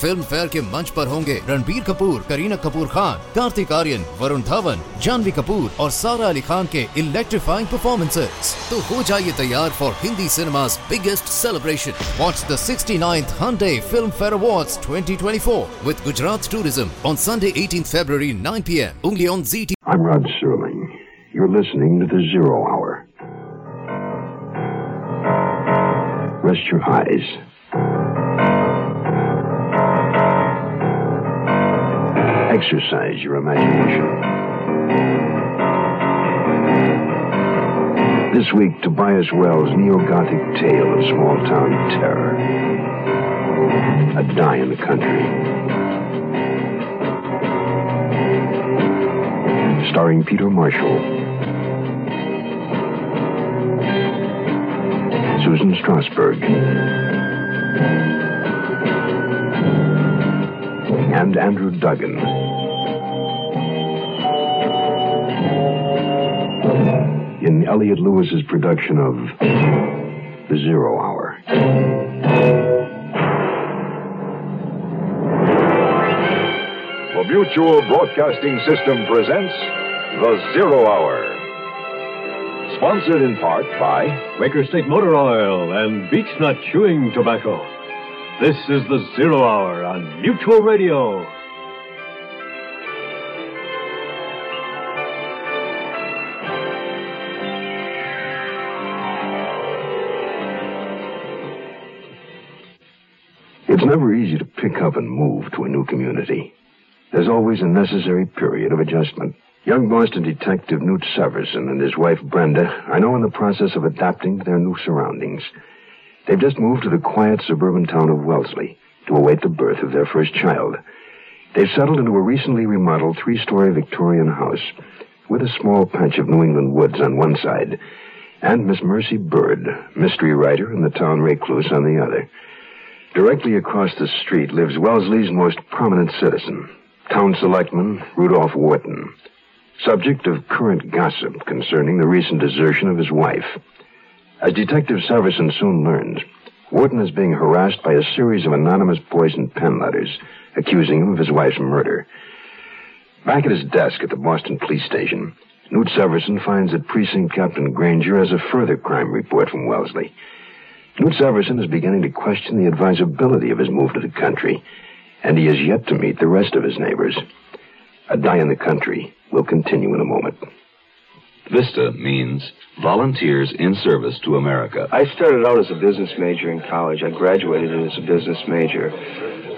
Film fair के मंच पर होंगे रणबीर कपूर, करीना कपूर खान, कार्तिक आर्यन, वरुण धवन, जानवी कपूर और सारा अली खान के इलेक्ट्रीफाइंग परफॉर्मेंसेस तो हो जाइए तैयार for Hindi cinema biggest celebration what the sixty ninth Filmfare award twenty twenty four with Gujarat tourism on Sunday eighteen February nine P M उंगली on G T You're listening to The Zero Hour. Rest your eyes. Exercise your imagination. This week, Tobias Wells' neo-Gothic tale of small-town terror. A die in the country. Starring Peter Marshall. Susan Strasberg. And Andrew Duggan. In Elliot Lewis's production of The Zero Hour. The Mutual Broadcasting System presents The Zero Hour. Sponsored in part by Quaker State Motor Oil and Beechnut Chewing Tobacco. This is the Zero Hour on Mutual Radio. Never easy to pick up and move to a new community. There's always a necessary period of adjustment. Young Boston detective Newt Severson and his wife Brenda are now in the process of adapting to their new surroundings. They've just moved to the quiet suburban town of Wellesley to await the birth of their first child. They've settled into a recently remodeled three-story Victorian house with a small patch of New England woods on one side and Miss Mercy Bird, mystery writer and the town recluse on the other. Directly across the street lives Wellesley's most prominent citizen, Town Selectman Rudolph Wharton, subject of current gossip concerning the recent desertion of his wife. As Detective Severson soon learns, Wharton is being harassed by a series of anonymous poisoned pen letters accusing him of his wife's murder. Back at his desk at the Boston police station, Newt Severson finds that Precinct Captain Granger has a further crime report from Wellesley. Newt Severson is beginning to question the advisability of his move to the country, and he has yet to meet the rest of his neighbors. A die in the country will continue in a moment. VISTA means Volunteers in Service to America. I started out as a business major in college. I graduated as a business major.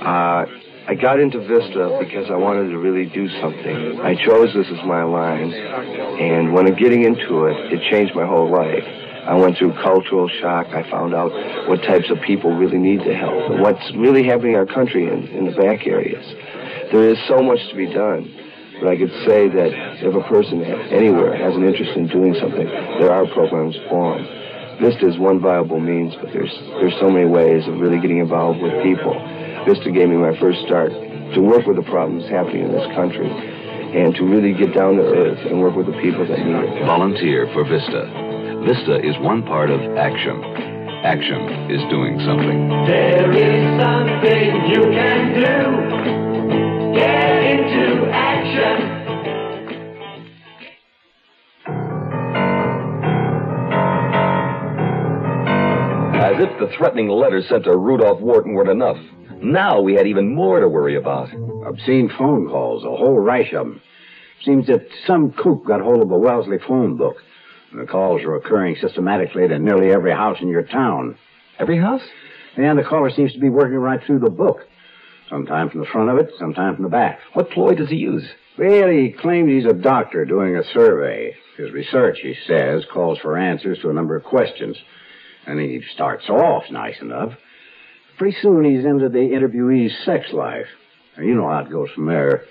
Uh, I got into Vista because I wanted to really do something. I chose this as my line, and when I'm getting into it, it changed my whole life. I went through cultural shock. I found out what types of people really need the help and what's really happening in our country in, in the back areas. There is so much to be done. But I could say that if a person anywhere has an interest in doing something, there are programs for them. Vista is one viable means, but there's there's so many ways of really getting involved with people. Vista gave me my first start to work with the problems happening in this country and to really get down to earth and work with the people that need it. Volunteer for VISTA. VISTA is one part of action. Action is doing something. There is something you can do. Get into action. As if the threatening letter sent to Rudolph Wharton weren't enough. Now we had even more to worry about. Obscene phone calls, a whole rash of them. Seems that some kook got hold of the Wellesley phone book. The calls are occurring systematically to nearly every house in your town. Every house? And the caller seems to be working right through the book. Sometimes from the front of it, sometimes from the back. What ploy does he use? Well, he claims he's a doctor doing a survey. His research, he says, calls for answers to a number of questions. And he starts off nice enough. Pretty soon he's into the interviewee's sex life. Now, you know how it goes from there.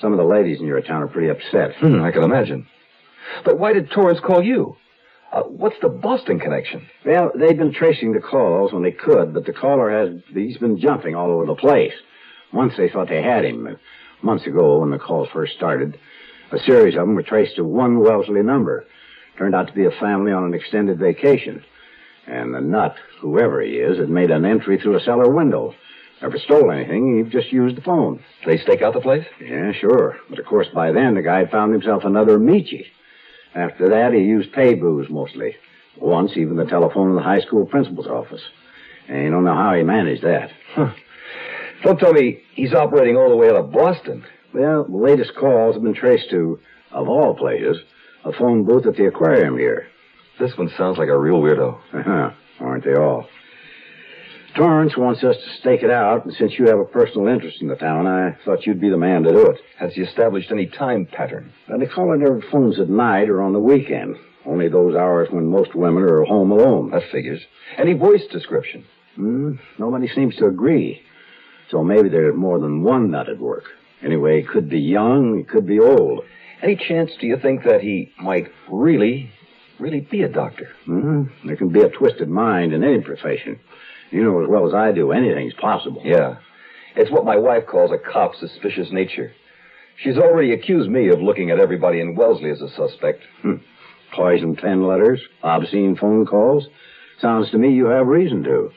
Some of the ladies in your town are pretty upset. Hmm, I can imagine. But why did Torrance call you? Uh, what's the Boston connection? Well, they've been tracing the calls when they could, but the caller has he's been jumping all over the place. Once they thought they had him. Months ago, when the calls first started, A series of them were traced to one Wellesley number. Turned out to be a family on an extended vacation. And the nut, whoever he is, had made an entry through a cellar window. Never stole anything. He just used the phone. They stake out the place? Yeah, sure. But of course, by then, the guy had found himself another Michi. After that, he used pay booze mostly. Once, even the telephone in the high school principal's office. And you don't know how he managed that. Don't tell me he's operating all the way out of Boston. Well, the latest calls have been traced to, of all places, a phone booth at the aquarium here. This one sounds like a real weirdo. Uh-huh. Aren't they all? Torrance wants us to stake it out, and since you have a personal interest in the town, I thought you'd be the man to do it. Has he established any time pattern? Now, they call it never phones at night or on the weekend. Only those hours when most women are home alone. That figures. Any voice description? Hmm, nobody seems to agree. So maybe there's more than one nut at work. Anyway, he could be young, he could be old. Any chance do you think that he might really, really be a doctor? hmm There can be a twisted mind in any profession. You know as well as I do, anything's possible. Yeah. It's what my wife calls a cop's suspicious nature. She's already accused me of looking at everybody in Wellesley as a suspect. Hmm. Poison pen letters, obscene phone calls. Sounds to me you have reason to.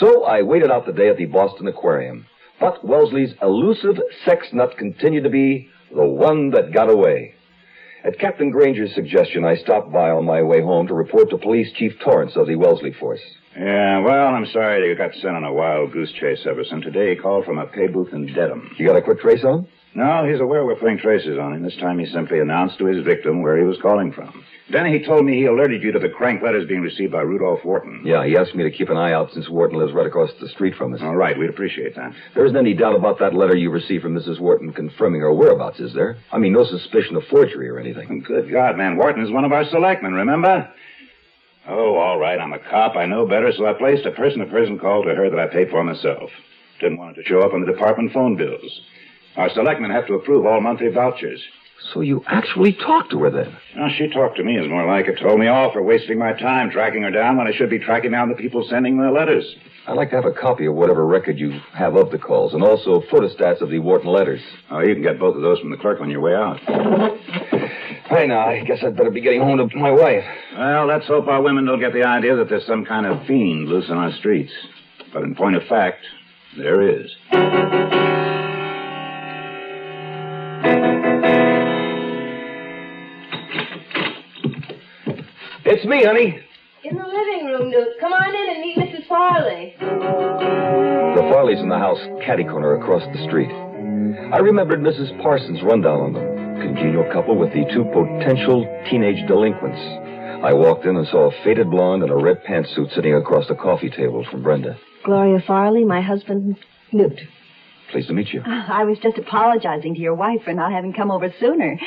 So I waited out the day at the Boston Aquarium. But Wellesley's elusive sex nut continued to be the one that got away. At Captain Granger's suggestion, I stopped by on my way home to report to Police Chief Torrance of the Wellesley Force. Yeah, well, I'm sorry that you got sent on a wild goose chase, Everson. Today he called from a pay booth in Dedham. You got a quick trace on him? No, he's aware we're putting traces on him. This time he simply announced to his victim where he was calling from. Then he told me he alerted you to the crank letters being received by Rudolph Wharton. Yeah, he asked me to keep an eye out since Wharton lives right across the street from us. All right, we'd appreciate that. There isn't any doubt about that letter you received from Mrs. Wharton confirming her whereabouts, is there? I mean, no suspicion of forgery or anything. Good God, man. Wharton is one of our selectmen, remember? Oh, all right. I'm a cop. I know better, so I placed a person-to-person call to her that I paid for myself. Didn't want it to show up on the department phone bills. Our selectmen have to approve all monthly vouchers. So you actually talked to her then? Now, she talked to me is more like it. Told me off for wasting my time tracking her down when I should be tracking down the people sending the letters. I'd like to have a copy of whatever record you have of the calls, and also photostats of the Wharton letters. Oh, you can get both of those from the clerk on your way out. Hey, now, I guess I'd better be getting home to my wife. Well, let's hope our women don't get the idea that there's some kind of fiend loose in our streets. But in point of fact, there is. Me, honey. In the living room, Newt. Come on in and meet Mrs. Farley. The Farleys in the house catty corner across the street. I remembered Mrs. Parsons' rundown on them. Congenial couple with the two potential teenage delinquents. I walked in and saw a faded blonde in a red pantsuit sitting across the coffee table from Brenda. Gloria Farley, my husband, Newt. Pleased to meet you. Ah, I was just apologizing to your wife for not having come over sooner.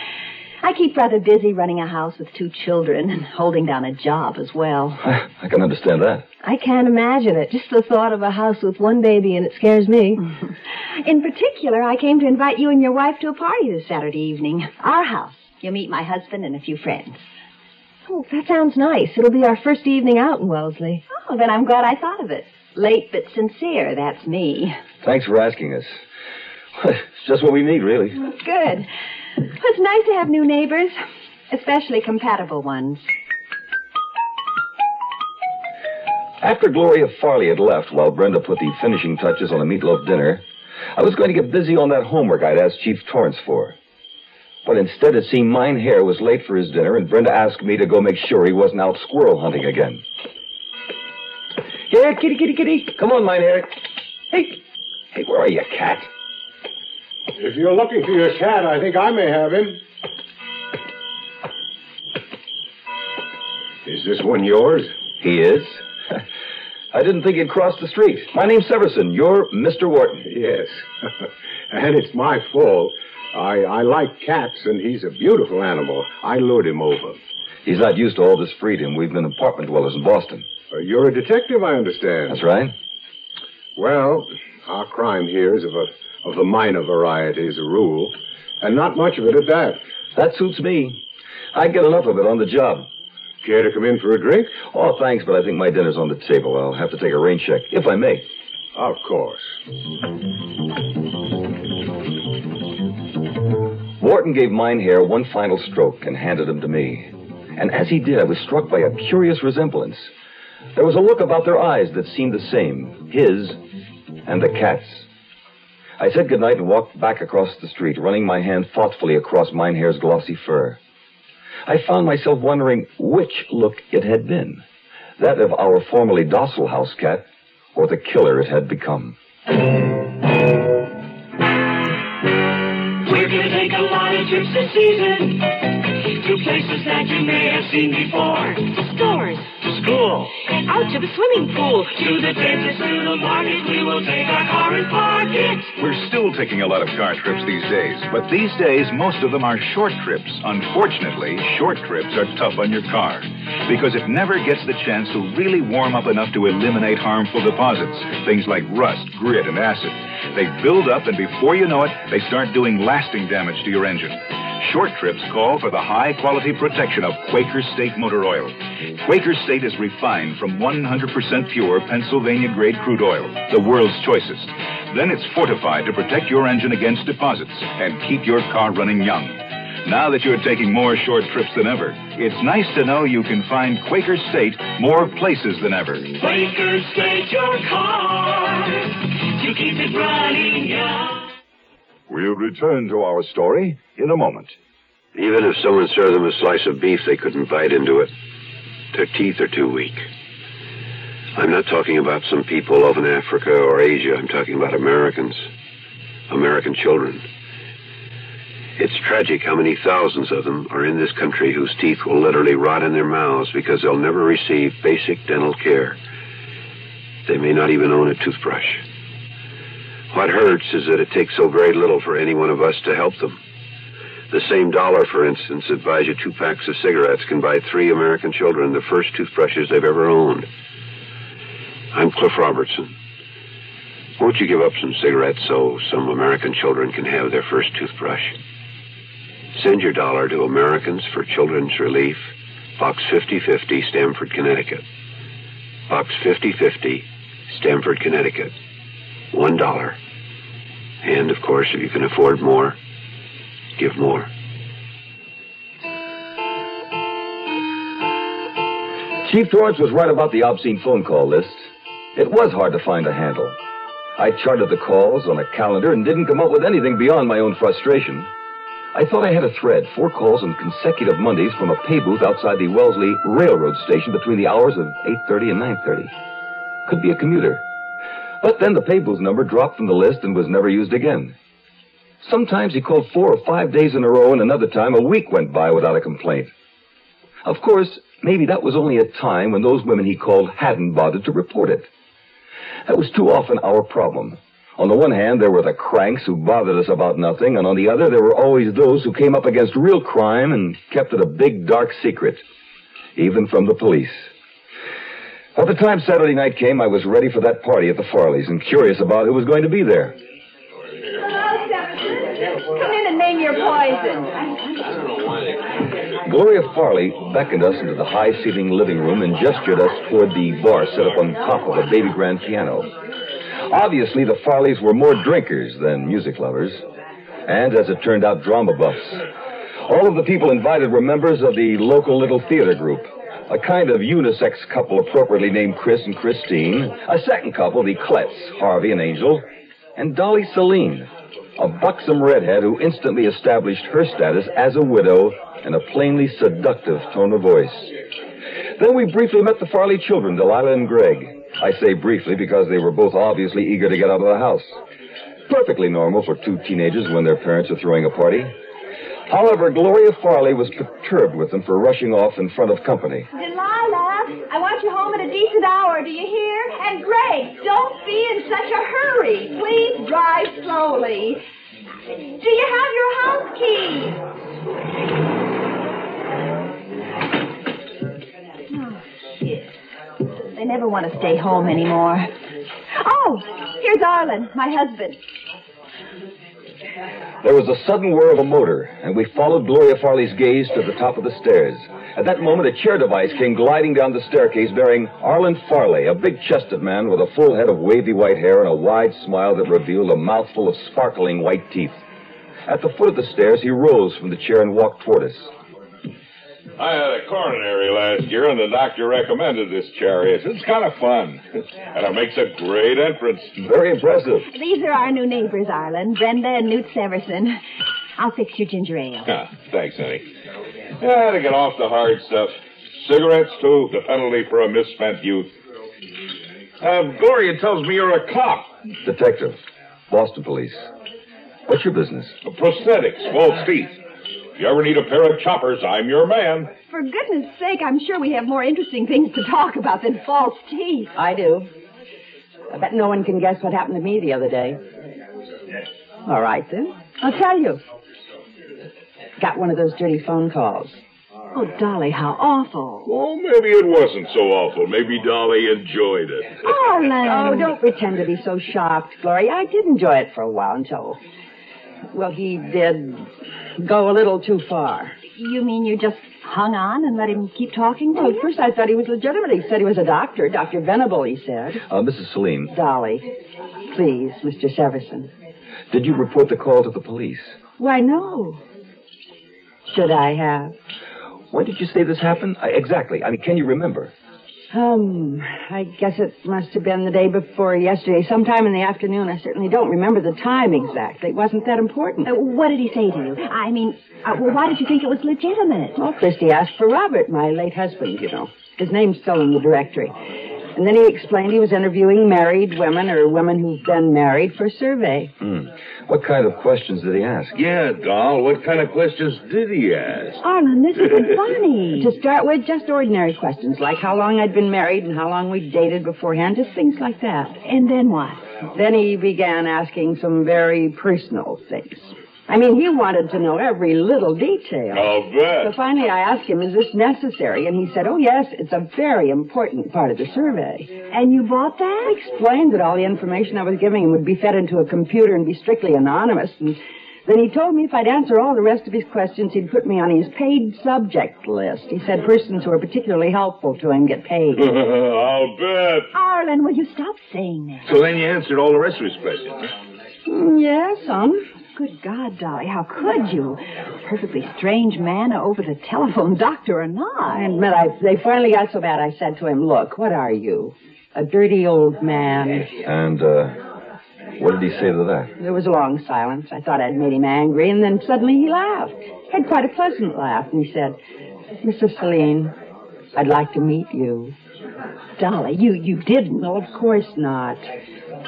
I keep rather busy running a house with two children and holding down a job as well. I can understand that. I can't imagine it. Just the thought of a house with one baby and it scares me. In particular, I came to invite you and your wife to a party this Saturday evening. Our house. You'll meet my husband and a few friends. Oh, that sounds nice. It'll be our first evening out in Wellesley. Oh, then I'm glad I thought of it. Late but sincere, that's me. Thanks for asking us. It's just what we need, really. Good. It's nice to have new neighbors, especially compatible ones. After Gloria Farley had left while Brenda put the finishing touches on a meatloaf dinner, I was going to get busy on that homework I'd asked Chief Torrance for. But instead, it seemed Mine Hair was late for his dinner, and Brenda asked me to go make sure he wasn't out squirrel hunting again. Here, kitty, kitty, kitty. Come on, Mine Hair. Hey, hey, where are you, cat? If you're looking for your cat, I think I may have him. Is this one yours? He is. I didn't think he'd cross the street. My name's Severson. You're Mr. Wharton. Yes. and it's my fault. I, I like cats, and he's a beautiful animal. I lured him over. He's not used to all this freedom. We've been apartment dwellers in Boston. Uh, you're a detective, I understand. That's right. Well, our crime here is of a of the minor variety as a rule, and not much of it at that. That suits me. I get enough of it on the job. Care to come in for a drink? Oh, thanks, but I think my dinner's on the table. I'll have to take a rain check, if I may. Of course. Wharton gave Minehair one final stroke and handed him to me. And as he did, I was struck by a curious resemblance. There was a look about their eyes that seemed the same his and the cat's. I said goodnight and walked back across the street, running my hand thoughtfully across Minehair's glossy fur. I found myself wondering which look it had been that of our formerly docile house cat or the killer it had become. We're gonna take a lot of trips this season to places that you may have seen before. To stores. To school. Out to the swimming pool. To the dentist, to the market. We will take our car and park it. We're still taking a lot of car trips these days, but these days most of them are short trips. Unfortunately, short trips are tough on your car because it never gets the chance to really warm up enough to eliminate harmful deposits, things like rust, grit, and acid. They build up, and before you know it, they start doing lasting damage to your engine. Short trips call for the high quality protection of Quaker State Motor Oil. Quaker State is refined from 100% pure Pennsylvania grade crude oil, the world's choicest. Then it's fortified to protect your engine against deposits and keep your car running young. Now that you're taking more short trips than ever, it's nice to know you can find Quaker State more places than ever. Quaker State your car to keep it running young. We'll return to our story in a moment. Even if someone served them a slice of beef, they couldn't bite into it. Their teeth are too weak. I'm not talking about some people over in Africa or Asia. I'm talking about Americans. American children. It's tragic how many thousands of them are in this country whose teeth will literally rot in their mouths because they'll never receive basic dental care. They may not even own a toothbrush. What hurts is that it takes so very little for any one of us to help them. The same dollar, for instance, that buys you two packs of cigarettes can buy three American children the first toothbrushes they've ever owned. I'm Cliff Robertson. Won't you give up some cigarettes so some American children can have their first toothbrush? Send your dollar to Americans for Children's Relief, Box 5050, Stamford, Connecticut. Box 5050, Stamford, Connecticut. One dollar. And, of course, if you can afford more, give more. Chief Torrance was right about the obscene phone call list. It was hard to find a handle. I charted the calls on a calendar and didn't come up with anything beyond my own frustration. I thought I had a thread, four calls on consecutive Mondays from a pay booth outside the Wellesley Railroad Station between the hours of 8.30 and 9.30. Could be a commuter. But then the pay number dropped from the list and was never used again. Sometimes he called four or five days in a row, and another time a week went by without a complaint. Of course, maybe that was only a time when those women he called hadn't bothered to report it. That was too often our problem. On the one hand, there were the cranks who bothered us about nothing, and on the other, there were always those who came up against real crime and kept it a big, dark secret, even from the police. By the time Saturday night came, I was ready for that party at the Farleys and curious about who was going to be there. Come in and name your poison. Gloria Farley beckoned us into the high ceilinged living room and gestured us toward the bar set up on top of a baby grand piano. Obviously, the Farleys were more drinkers than music lovers, and as it turned out, drama buffs. All of the people invited were members of the local little theater group. A kind of unisex couple appropriately named Chris and Christine. A second couple, the Kletz, Harvey and Angel. And Dolly Celine, a buxom redhead who instantly established her status as a widow in a plainly seductive tone of voice. Then we briefly met the Farley children, Delilah and Greg. I say briefly because they were both obviously eager to get out of the house. Perfectly normal for two teenagers when their parents are throwing a party. However, Gloria Farley was perturbed with them for rushing off in front of company. Delilah, I want you home at a decent hour, do you hear? And Greg, don't be in such a hurry. Please drive slowly. Do you have your house key? They never want to stay home anymore. Oh, here's Arlen, my husband. There was a sudden whir of a motor, and we followed Gloria Farley's gaze to the top of the stairs. At that moment, a chair device came gliding down the staircase bearing Arlen Farley, a big chested man with a full head of wavy white hair and a wide smile that revealed a mouthful of sparkling white teeth. At the foot of the stairs, he rose from the chair and walked toward us. I had a coronary last year, and the doctor recommended this chariot. It's kind of fun, and it makes a great entrance. Very impressive. These are our new neighbors, Arlen, Brenda and Newt Severson. I'll fix your ginger ale. Ah, thanks, honey. Yeah, to get off the hard stuff. Cigarettes, too, the penalty for a misspent youth. Uh, Gloria tells me you're a cop. Detective. Boston Police. What's your business? Prosthetics, false teeth. If you ever need a pair of choppers, I'm your man. For goodness sake, I'm sure we have more interesting things to talk about than false teeth. I do. I bet no one can guess what happened to me the other day. All right, then. I'll tell you. Got one of those dirty phone calls. Oh, Dolly, how awful. Oh, maybe it wasn't so awful. Maybe Dolly enjoyed it. Arlen. Oh, oh don't pretend to be so shocked, Gloria. I did enjoy it for a while until, well, he did go a little too far. You mean you just hung on and let him keep talking to Well, you? at first I thought he was legitimate. He said he was a doctor, Dr. Venable, he said. Uh, Mrs. Celine, Dolly, please, Mr. Severson. did you report the call to the police? Why, no. Should I have? When did you say this happened? I, exactly. I mean, can you remember? Um, I guess it must have been the day before yesterday, sometime in the afternoon. I certainly don't remember the time exactly. It wasn't that important. Uh, what did he say to you? I mean, uh, well, why did you think it was legitimate? Well, Christy asked for Robert, my late husband, you know. His name's still in the directory. And then he explained he was interviewing married women or women who've been married for a survey. Hmm. What kind of questions did he ask? Yeah, doll, what kind of questions did he ask? Arlen, this isn't funny. To start with, just ordinary questions, like how long I'd been married and how long we'd dated beforehand, just things like that. And then what? Then he began asking some very personal things. I mean, he wanted to know every little detail. I'll bet. So finally I asked him, is this necessary? And he said, oh, yes, it's a very important part of the survey. And you bought that? I explained that all the information I was giving him would be fed into a computer and be strictly anonymous. And then he told me if I'd answer all the rest of his questions, he'd put me on his paid subject list. He said persons who are particularly helpful to him get paid. I'll bet. Arlen, will you stop saying that? So then you answered all the rest of his questions, huh? Mm, yeah, some. Good God, Dolly, how could you? Perfectly strange man over the telephone, doctor or not. I admit, I, they finally got so bad I said to him, look, what are you? A dirty old man. And, uh, what did he say to that? There was a long silence. I thought I'd made him angry, and then suddenly he laughed. He had quite a pleasant laugh, and he said, Mrs. Celine, I'd like to meet you. Dolly, you, you didn't. No, of course not.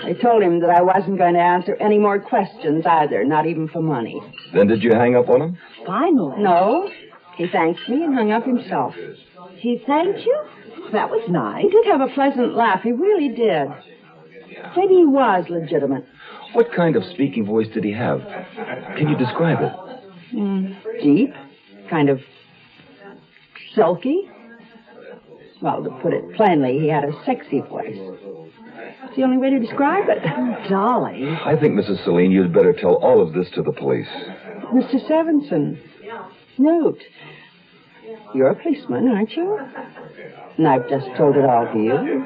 I told him that I wasn't going to answer any more questions either, not even for money. Then did you hang up on him? Finally. No. He thanked me and hung up himself. He thanked you? That was nice. He did have a pleasant laugh. He really did. Maybe he was legitimate. What kind of speaking voice did he have? Can you describe it? Mm, deep. Kind of silky. Well, to put it plainly, he had a sexy voice. It's the only way to describe it. Dolly. I think, Mrs. Celine, you'd better tell all of this to the police. Mr. Severson. note. You're a policeman, aren't you? And I've just told it all to you.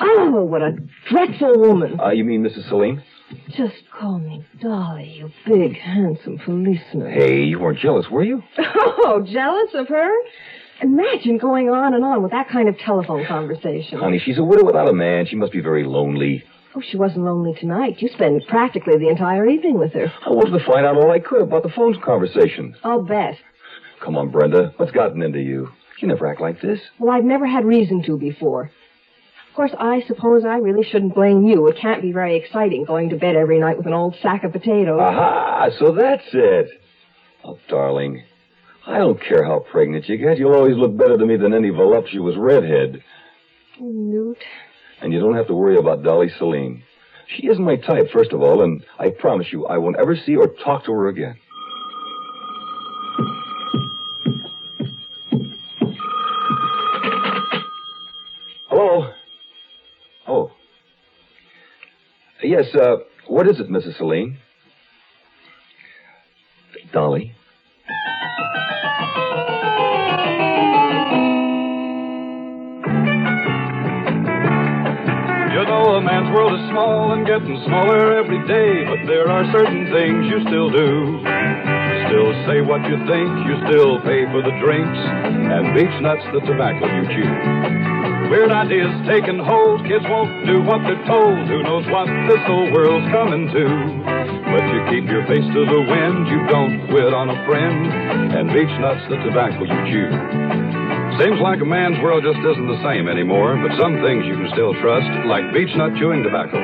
Oh, what a dreadful woman. Uh, you mean Mrs. Celine? Just call me Dolly, you big, handsome policeman. Hey, you weren't jealous, were you? Oh, jealous of her? Imagine going on and on with that kind of telephone conversation. Honey, she's a widow without a man. She must be very lonely. Oh, she wasn't lonely tonight. You spent practically the entire evening with her. I wanted to find out all I could about the phone conversation. I'll bet. Come on, Brenda. What's gotten into you? You never act like this. Well, I've never had reason to before. Of course, I suppose I really shouldn't blame you. It can't be very exciting going to bed every night with an old sack of potatoes. Aha! So that's it. Oh, darling. I don't care how pregnant you get. You'll always look better to me than any voluptuous redhead. Oh, Newt. And you don't have to worry about Dolly Celine. She isn't my type, first of all, and I promise you I won't ever see or talk to her again. Yes, uh, what is it, Mrs. Celine? Dolly. You know, a man's world is small and getting smaller every day, but there are certain things you still do. You still say what you think, you still pay for the drinks, and beech nut's the tobacco you chew. Weird ideas taking hold, kids won't do what they're told. Who knows what this whole world's coming to? But you keep your face to the wind, you don't quit on a friend, and beech nut's the tobacco you chew. Seems like a man's world just isn't the same anymore, but some things you can still trust, like beech nut chewing tobacco.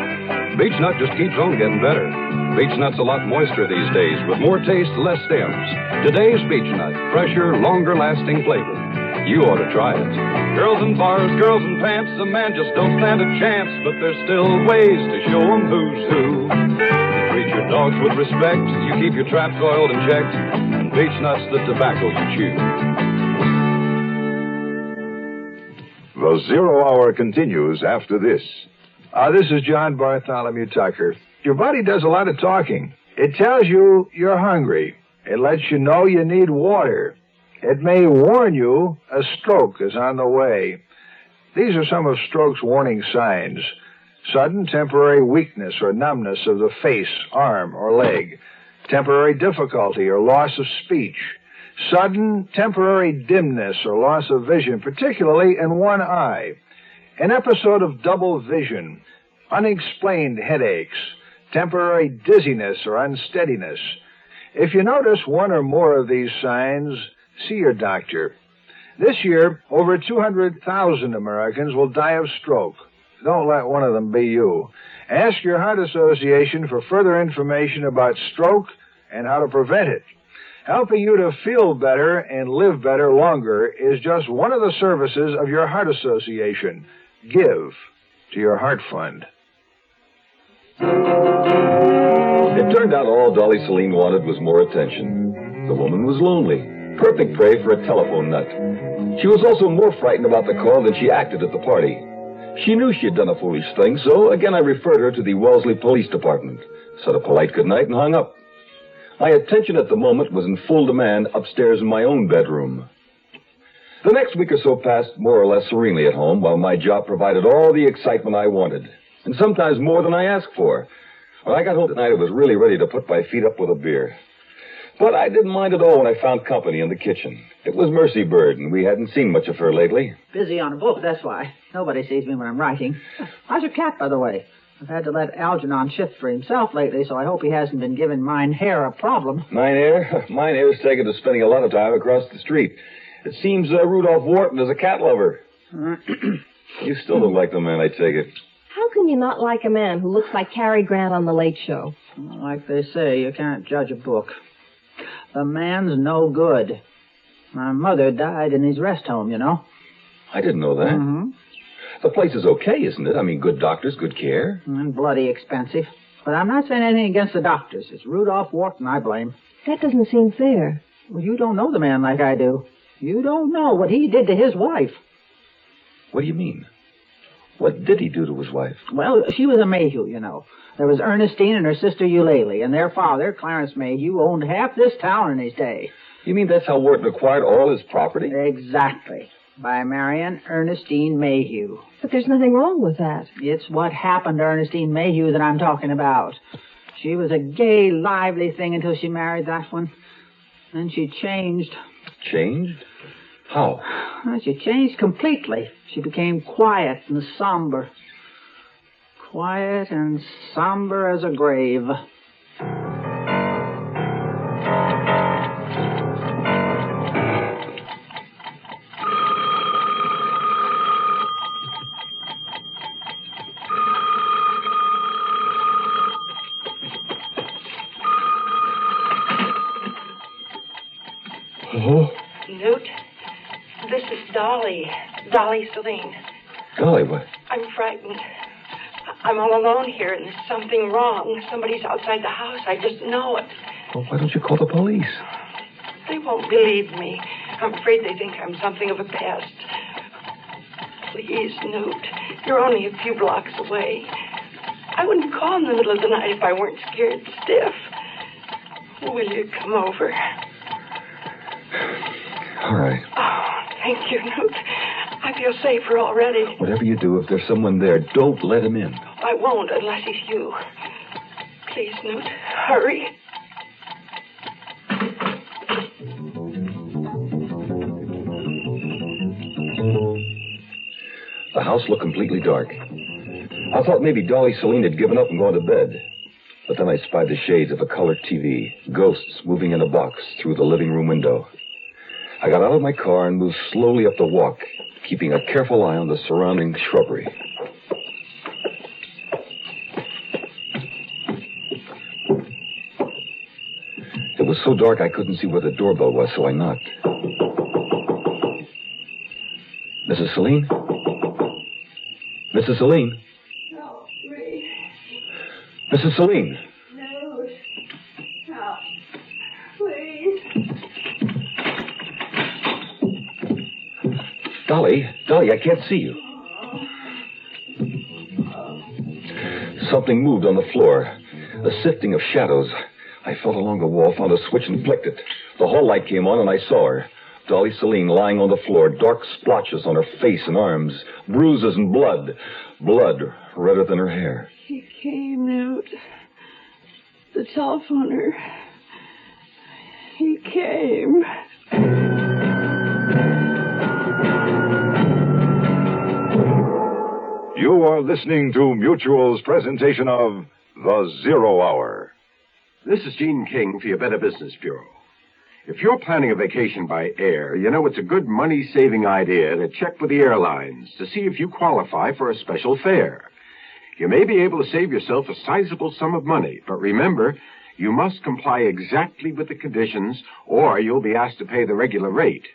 Beech nut just keeps on getting better. Beech nut's a lot moister these days, with more taste, less stems. Today's beech nut, fresher, longer lasting flavor. You ought to try it. Girls in bars, girls in pants, a man just don't stand a chance, but there's still ways to show 'em who's who. You treat your dogs with respect, you keep your traps oiled and checked, and beech nuts the tobacco you chew. The Zero Hour continues after this. Uh, this is John Bartholomew Tucker. Your body does a lot of talking. It tells you you're hungry. It lets you know you need water. It may warn you a stroke is on the way. These are some of stroke's warning signs. Sudden temporary weakness or numbness of the face, arm, or leg. Temporary difficulty or loss of speech. Sudden temporary dimness or loss of vision, particularly in one eye. An episode of double vision. Unexplained headaches. Temporary dizziness or unsteadiness. If you notice one or more of these signs, see your doctor. This year, over 200,000 Americans will die of stroke. Don't let one of them be you. Ask your Heart Association for further information about stroke and how to prevent it. Helping you to feel better and live better longer is just one of the services of your Heart Association. Give to your Heart Fund. It turned out all Dolly Celine wanted was more attention. The woman was lonely. Perfect prey for a telephone nut. She was also more frightened about the call than she acted at the party. She knew she had done a foolish thing, so again I referred her to the Wellesley Police Department, said a polite good night, and hung up. My attention at the moment was in full demand upstairs in my own bedroom. The next week or so passed more or less serenely at home, while my job provided all the excitement I wanted, and sometimes more than I asked for. When I got home tonight, I was really ready to put my feet up with a beer. But I didn't mind at all when I found company in the kitchen. It was Mercy Bird, and we hadn't seen much of her lately. Busy on a book, that's why. Nobody sees me when I'm writing. How's your cat, by the way? I've had to let Algernon shift for himself lately, so I hope he hasn't been giving mine hair a problem. Mine air? Mine air's taken to spending a lot of time across the street. It seems uh, Rudolph Wharton is a cat lover. you still don't like the man, I take it. How can you not like a man who looks like Cary Grant on The Late Show? Like they say, you can't judge a book. The man's no good. My mother died in his rest home, you know. I didn't know that. Mm-hmm. The place is okay, isn't it? I mean, good doctors, good care. And bloody expensive. But I'm not saying anything against the doctors. It's Rudolph Wharton I blame. That doesn't seem fair. Well, you don't know the man like I do. You don't know what he did to his wife. What do you mean? What did he do to his wife? Well, she was a Mayhew, you know. There was Ernestine and her sister Eulalie, and their father, Clarence Mayhew, owned half this town in his day. You mean that's how Wharton acquired all his property? Exactly. By marrying Ernestine Mayhew. But there's nothing wrong with that. It's what happened to Ernestine Mayhew that I'm talking about. She was a gay, lively thing until she married that one. Then she changed. Changed? How? Well, she changed completely. She became quiet and somber. Quiet and somber as a grave. Oh, Newt, this is Dolly. Dolly Celine. Dolly, what? I'm frightened. I'm all alone here, and there's something wrong. Somebody's outside the house. I just know it. Well, why don't you call the police? They won't believe me. I'm afraid they think I'm something of a pest. Please, Newt. You're only a few blocks away. I wouldn't call in the middle of the night if I weren't scared stiff. Will you come over? All right. Oh, thank you, Newt. I feel safer already. Whatever you do, if there's someone there, don't let him in. I won't unless he's you. Please, Newt, hurry. The house looked completely dark. I thought maybe Dolly Celine had given up and gone to bed. But then I spied the shades of a colored TV, ghosts moving in a box through the living room window. I got out of my car and moved slowly up the walk, keeping a careful eye on the surrounding shrubbery. It was so dark I couldn't see where the doorbell was, so I knocked. Mrs. Celine? Mrs. Celine? No, Ray. Mrs. Celine? Dolly? Dolly, I can't see you. Something moved on the floor. A sifting of shadows. I felt along the wall, found a switch, and flicked it. The hall light came on, and I saw her. Dolly Celine lying on the floor, dark splotches on her face and arms, bruises and blood. Blood redder than her hair. He came, Newt. The telephoner. He came. You are listening to Mutual's presentation of The Zero Hour. This is Gene King for your Better Business Bureau. If you're planning a vacation by air, you know it's a good money saving idea to check with the airlines to see if you qualify for a special fare. You may be able to save yourself a sizable sum of money, but remember, you must comply exactly with the conditions or you'll be asked to pay the regular rate.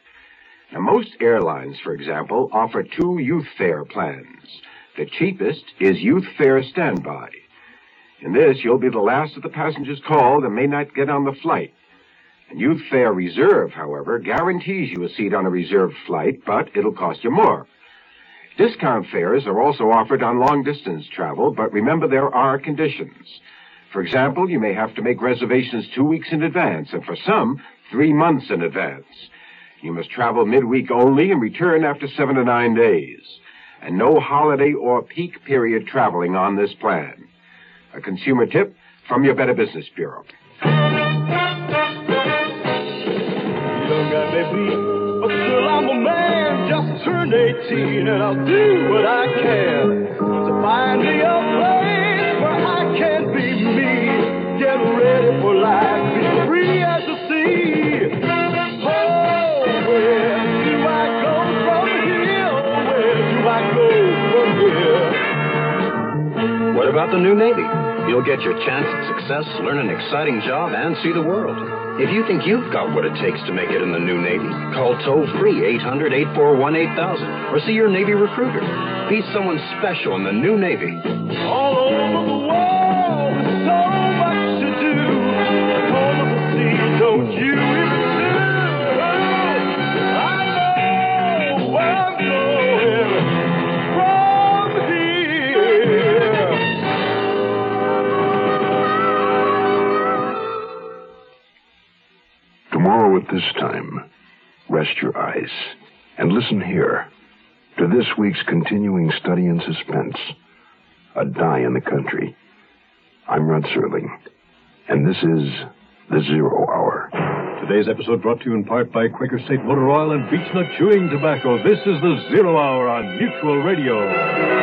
Now, most airlines, for example, offer two youth fare plans. The cheapest is Youth Fare Standby. In this, you'll be the last of the passengers called and may not get on the flight. And Youth Fare Reserve, however, guarantees you a seat on a reserved flight, but it'll cost you more. Discount fares are also offered on long distance travel, but remember there are conditions. For example, you may have to make reservations two weeks in advance, and for some, three months in advance. You must travel midweek only and return after seven to nine days. And no holiday or peak period traveling on this plan. A consumer tip from your Better Business Bureau. Young guy may be, but still I'm a man. Just turned 18, and I'll do what I can to find me a place where I can be me. Get ready for life, about the new Navy? You'll get your chance at success, learn an exciting job, and see the world. If you think you've got what it takes to make it in the new Navy, call toll free 800 841 8000 or see your Navy recruiter. Be someone special in the new Navy. All over the world, so much to do. Home of the sea, don't you this time, rest your eyes and listen here to this week's continuing study in suspense A Die in the Country. I'm Rod Serling, and this is The Zero Hour. Today's episode brought to you in part by Quaker State Motor Oil and Beechnut Chewing Tobacco. This is the Zero Hour on Mutual Radio.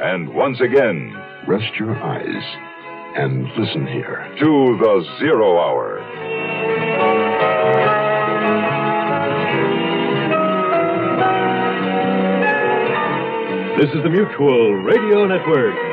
and once again, Rest your eyes and listen here. to the Zero Hour. This is the Mutual Radio Network.